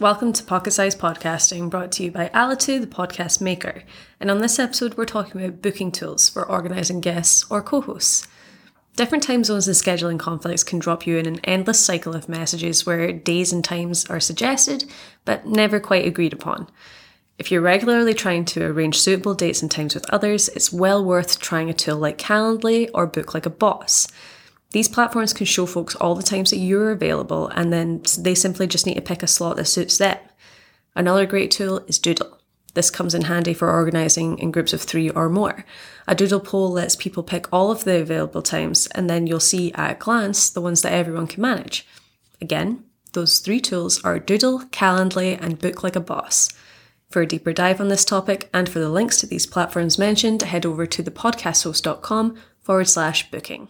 Welcome to Pocket Size Podcasting, brought to you by Alitu, the podcast maker. And on this episode, we're talking about booking tools for organising guests or co hosts. Different time zones and scheduling conflicts can drop you in an endless cycle of messages where days and times are suggested, but never quite agreed upon. If you're regularly trying to arrange suitable dates and times with others, it's well worth trying a tool like Calendly or Book Like a Boss. These platforms can show folks all the times that you're available, and then they simply just need to pick a slot that suits them. Another great tool is Doodle. This comes in handy for organising in groups of three or more. A doodle poll lets people pick all of the available times, and then you'll see at a glance the ones that everyone can manage. Again, those three tools are Doodle, Calendly, and Book Like a Boss. For a deeper dive on this topic and for the links to these platforms mentioned, head over to thepodcasthost.com forward slash booking.